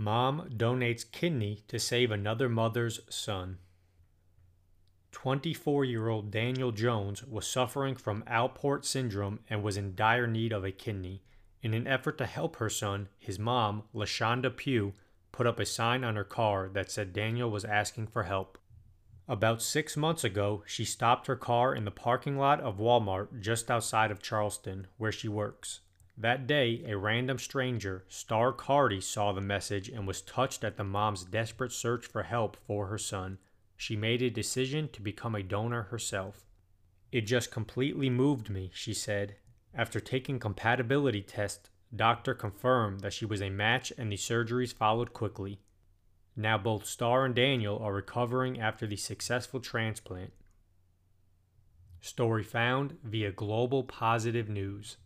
Mom donates kidney to save another mother's son. 24 year old Daniel Jones was suffering from Alport syndrome and was in dire need of a kidney. In an effort to help her son, his mom, LaShonda Pugh, put up a sign on her car that said Daniel was asking for help. About six months ago, she stopped her car in the parking lot of Walmart just outside of Charleston, where she works. That day, a random stranger, Star Carty, saw the message and was touched at the mom's desperate search for help for her son. She made a decision to become a donor herself. It just completely moved me, she said. After taking compatibility tests, doctor confirmed that she was a match and the surgeries followed quickly. Now both Star and Daniel are recovering after the successful transplant. Story found via Global Positive News.